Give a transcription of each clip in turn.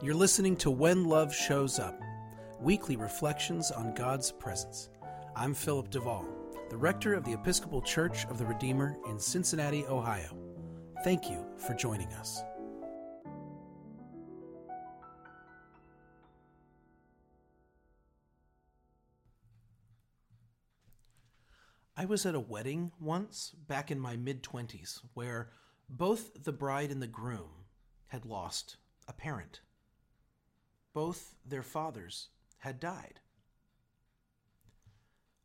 You're listening to When Love Shows Up, weekly reflections on God's presence. I'm Philip Duvall, the rector of the Episcopal Church of the Redeemer in Cincinnati, Ohio. Thank you for joining us. I was at a wedding once, back in my mid 20s, where both the bride and the groom had lost a parent. Both their fathers had died.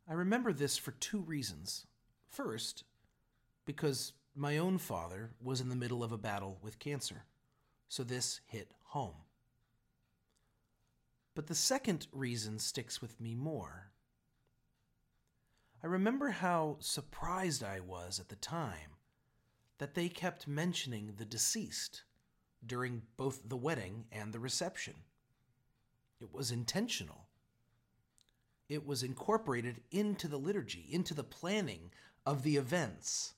I remember this for two reasons. First, because my own father was in the middle of a battle with cancer, so this hit home. But the second reason sticks with me more. I remember how surprised I was at the time that they kept mentioning the deceased during both the wedding and the reception. It was intentional. It was incorporated into the liturgy, into the planning of the events.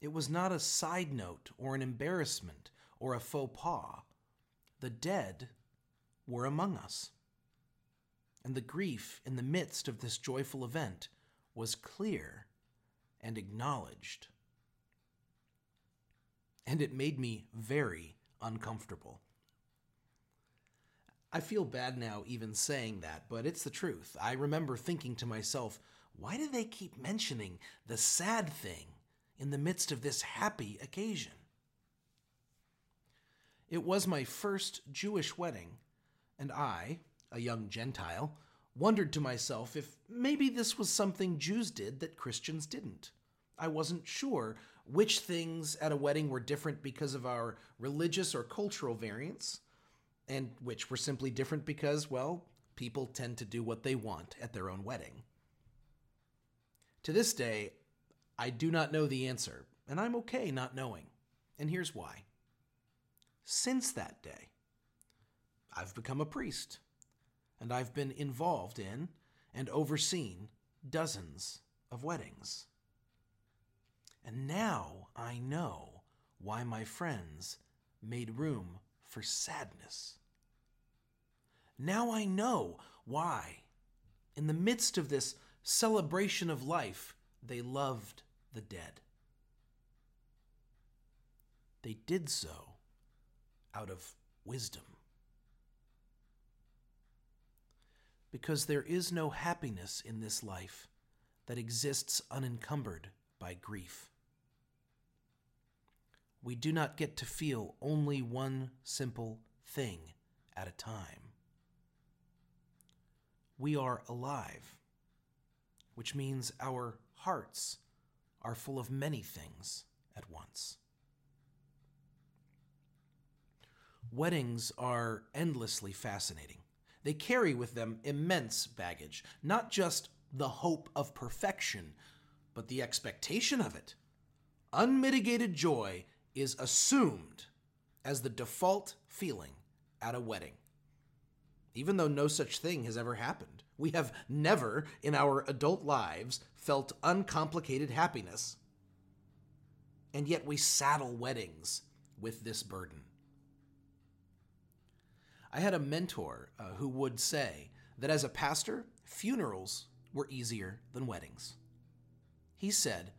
It was not a side note or an embarrassment or a faux pas. The dead were among us. And the grief in the midst of this joyful event was clear and acknowledged. And it made me very uncomfortable. I feel bad now even saying that, but it's the truth. I remember thinking to myself, why do they keep mentioning the sad thing in the midst of this happy occasion? It was my first Jewish wedding, and I, a young Gentile, wondered to myself if maybe this was something Jews did that Christians didn't. I wasn't sure which things at a wedding were different because of our religious or cultural variants, and which were simply different because, well, people tend to do what they want at their own wedding. To this day, I do not know the answer, and I'm okay not knowing. And here's why. Since that day, I've become a priest, and I've been involved in and overseen dozens of weddings. And now I know why my friends made room for sadness. Now I know why, in the midst of this celebration of life, they loved the dead. They did so out of wisdom. Because there is no happiness in this life that exists unencumbered by grief we do not get to feel only one simple thing at a time. We are alive, which means our hearts are full of many things at once. Weddings are endlessly fascinating. They carry with them immense baggage, not just the hope of perfection, but the expectation of it. Unmitigated joy is assumed as the default feeling at a wedding. Even though no such thing has ever happened, we have never in our adult lives felt uncomplicated happiness. And yet we saddle weddings with this burden. I had a mentor uh, who would say that as a pastor, funerals were easier than weddings. He said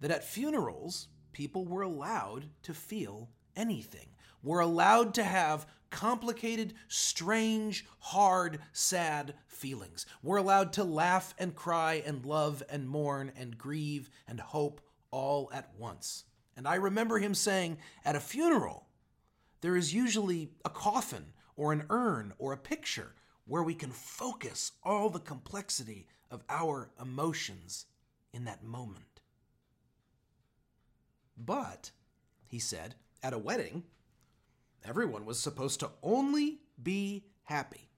that at funerals, people were allowed to feel anything, were allowed to have complicated, strange, hard, sad feelings. We're allowed to laugh and cry and love and mourn and grieve and hope all at once. And I remember him saying at a funeral, there is usually a coffin or an urn or a picture where we can focus all the complexity of our emotions in that moment. But, he said, at a wedding, everyone was supposed to only be happy.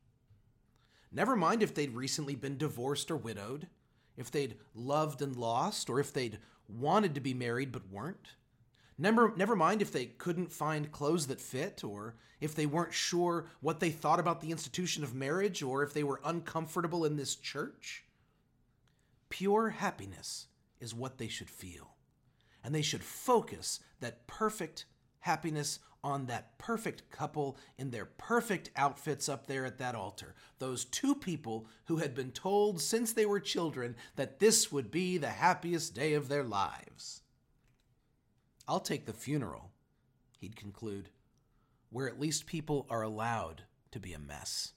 Never mind if they'd recently been divorced or widowed, if they'd loved and lost, or if they'd wanted to be married but weren't. Never, never mind if they couldn't find clothes that fit, or if they weren't sure what they thought about the institution of marriage, or if they were uncomfortable in this church. Pure happiness is what they should feel and they should focus that perfect happiness on that perfect couple in their perfect outfits up there at that altar. Those two people who had been told since they were children that this would be the happiest day of their lives. I'll take the funeral, he'd conclude, where at least people are allowed to be a mess.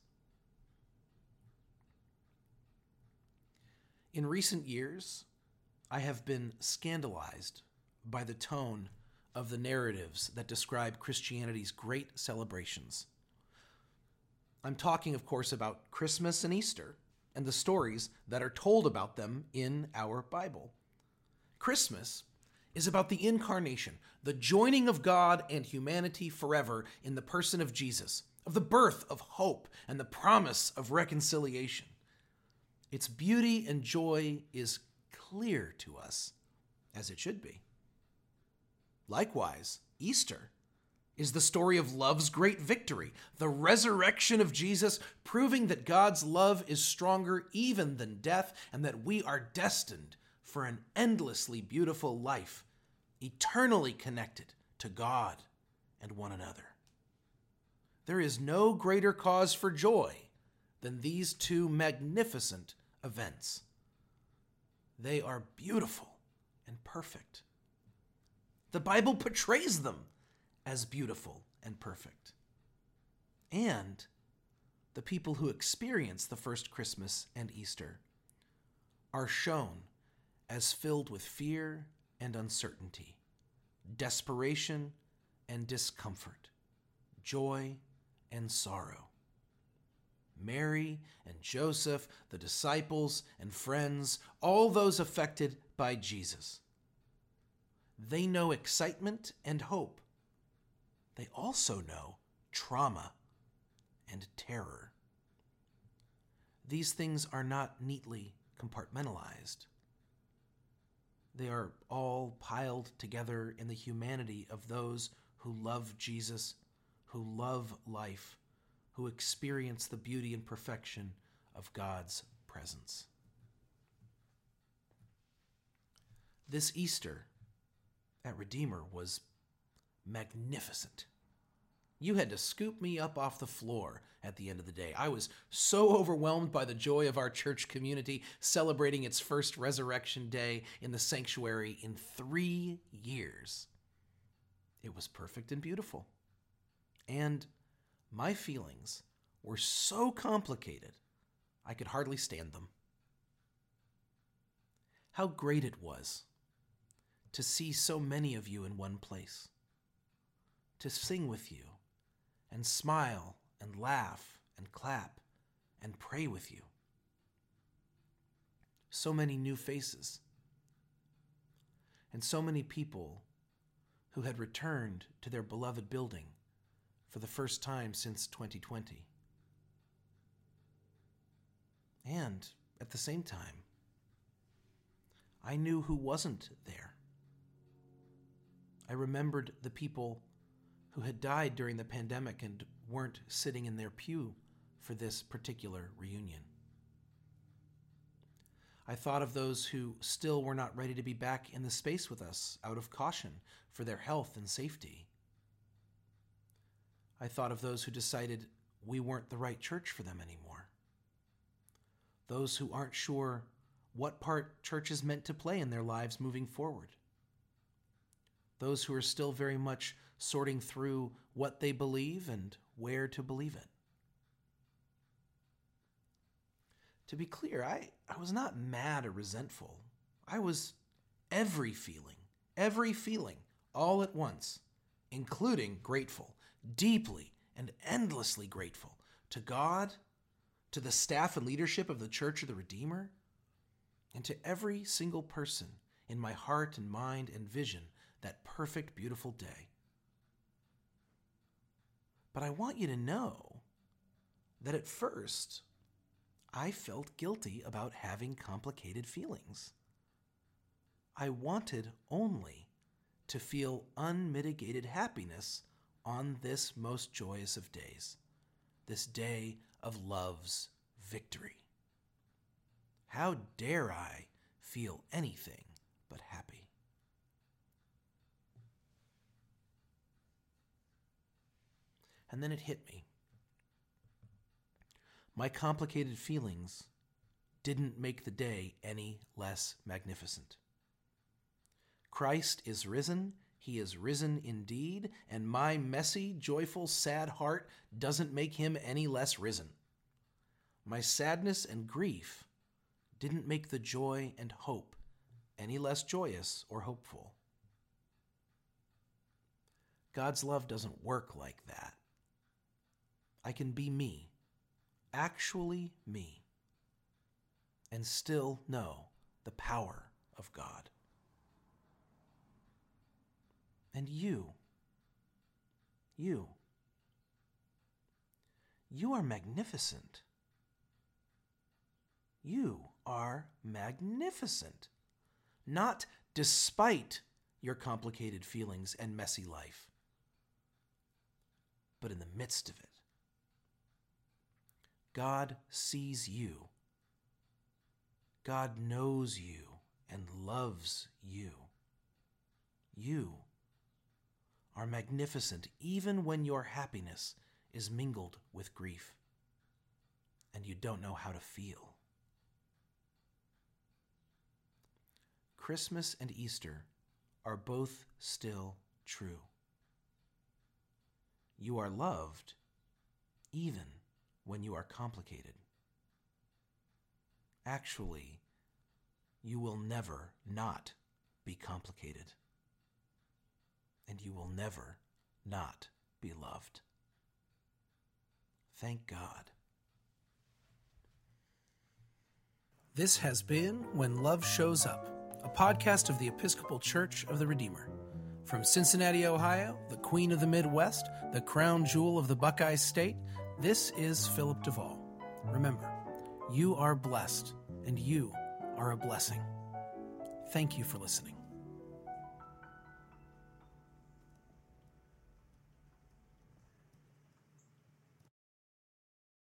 In recent years, I have been scandalized by the tone of the narratives that describe Christianity's great celebrations. I'm talking, of course, about Christmas and Easter and the stories that are told about them in our Bible. Christmas is about the incarnation, the joining of God and humanity forever in the person of Jesus, of the birth of hope and the promise of reconciliation. Its beauty and joy is clear to us, as it should be. Likewise, Easter is the story of love's great victory, the resurrection of Jesus, proving that God's love is stronger even than death and that we are destined for an endlessly beautiful life, eternally connected to God and one another. There is no greater cause for joy than these two magnificent events. They are beautiful and perfect. The Bible portrays them as beautiful and perfect. And the people who experience the first Christmas and Easter are shown as filled with fear and uncertainty, desperation and discomfort, joy and sorrow. Mary and Joseph, the disciples and friends, all those affected by Jesus they know excitement and hope. They also know trauma and terror. These things are not neatly compartmentalized. They are all piled together in the humanity of those who love Jesus, who love life, who experience the beauty and perfection of God's presence. This Easter, at Redeemer was magnificent. You had to scoop me up off the floor at the end of the day. I was so overwhelmed by the joy of our church community celebrating its first resurrection day in the sanctuary in three years. It was perfect and beautiful. And my feelings were so complicated, I could hardly stand them. How great it was to see so many of you in one place, to sing with you, and smile, and laugh, and clap, and pray with you. So many new faces, and so many people who had returned to their beloved building for the first time since 2020. And at the same time, I knew who wasn't there. I remembered the people who had died during the pandemic and weren't sitting in their pew for this particular reunion. I thought of those who still were not ready to be back in the space with us out of caution for their health and safety. I thought of those who decided we weren't the right church for them anymore. Those who aren't sure what part church is meant to play in their lives moving forward those who are still very much sorting through what they believe and where to believe it. To be clear, I, I was not mad or resentful. I was every feeling, every feeling, all at once, including grateful, deeply and endlessly grateful to God, to the staff and leadership of the Church of the Redeemer, and to every single person in my heart and mind and vision that perfect, beautiful day. But I want you to know that at first, I felt guilty about having complicated feelings. I wanted only to feel unmitigated happiness on this most joyous of days, this day of love's victory. How dare I feel anything but happy? And then it hit me. My complicated feelings didn't make the day any less magnificent. Christ is risen, he is risen indeed, and my messy, joyful, sad heart doesn't make him any less risen. My sadness and grief didn't make the joy and hope any less joyous or hopeful. God's love doesn't work like that. I can be me, actually me, and still know the power of God. And you, you, you are magnificent. You are magnificent. Not despite your complicated feelings and messy life, but in the midst of it. God sees you. God knows you and loves you. You are magnificent even when your happiness is mingled with grief and you don't know how to feel. Christmas and Easter are both still true. You are loved even when you are complicated. Actually, you will never not be complicated. And you will never not be loved. Thank God. This has been When Love Shows Up, a podcast of the Episcopal Church of the Redeemer. From Cincinnati, Ohio, the Queen of the Midwest, the crown jewel of the Buckeye State, this is Philip Duvall. Remember, you are blessed and you are a blessing. Thank you for listening.